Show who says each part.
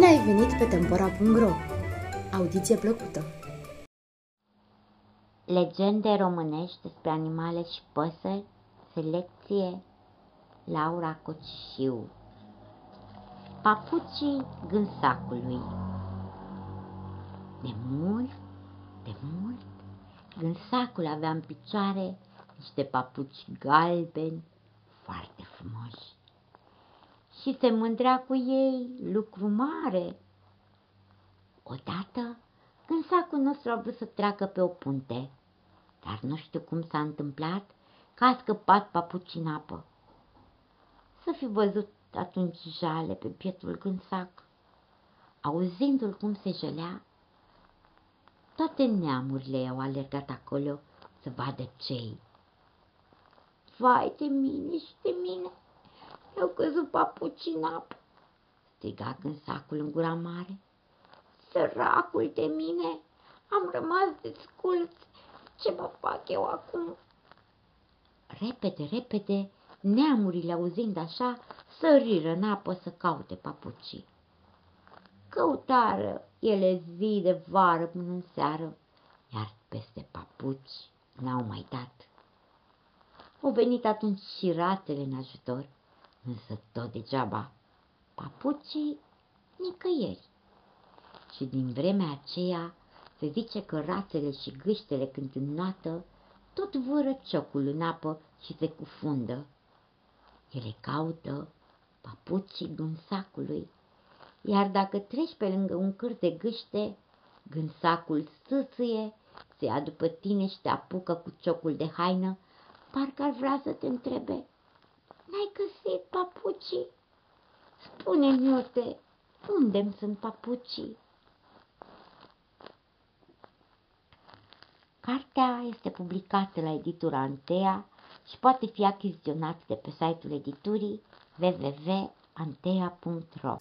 Speaker 1: ai venit pe Tempora.ro! Audiție plăcută!
Speaker 2: Legende românești despre animale și păsări, selecție Laura Cocișiu Papucii gânsacului De mult, de mult, gânsacul avea în picioare niște papuci galbeni foarte frumoși și se mândrea cu ei lucru mare. Odată, când sacul nostru a vrut să treacă pe o punte, dar nu știu cum s-a întâmplat că a scăpat papuci în apă. Să fi văzut atunci jale pe pietul gânsac. Auzindu-l cum se jelea, toate neamurile au alergat acolo să vadă cei. Vai de mine și de mine! Mi-au căzut papuci în apă, striga sacul în gura mare. Săracul de mine, am rămas desculț. Ce mă fac eu acum? Repede, repede, neamurile auzind așa, săriră în apă să caute papucii. Căutară ele zi de vară până în seară, iar peste papuci n-au mai dat. Au venit atunci și ratele în ajutor însă tot degeaba. Papucii nicăieri. Și din vremea aceea se zice că rațele și gâștele când înnoată, tot vără ciocul în apă și se cufundă. Ele caută papucii gânsacului, iar dacă treci pe lângă un cârț de gâște, gânsacul sâsâie, se ia după tine și te apucă cu ciocul de haină, parcă ar vrea să te întrebe, N-ai găsit papucii? Spune-mi, iute, unde sunt papucii? Cartea este publicată la editura Antea și poate fi achiziționată de pe site-ul editurii www.antea.ro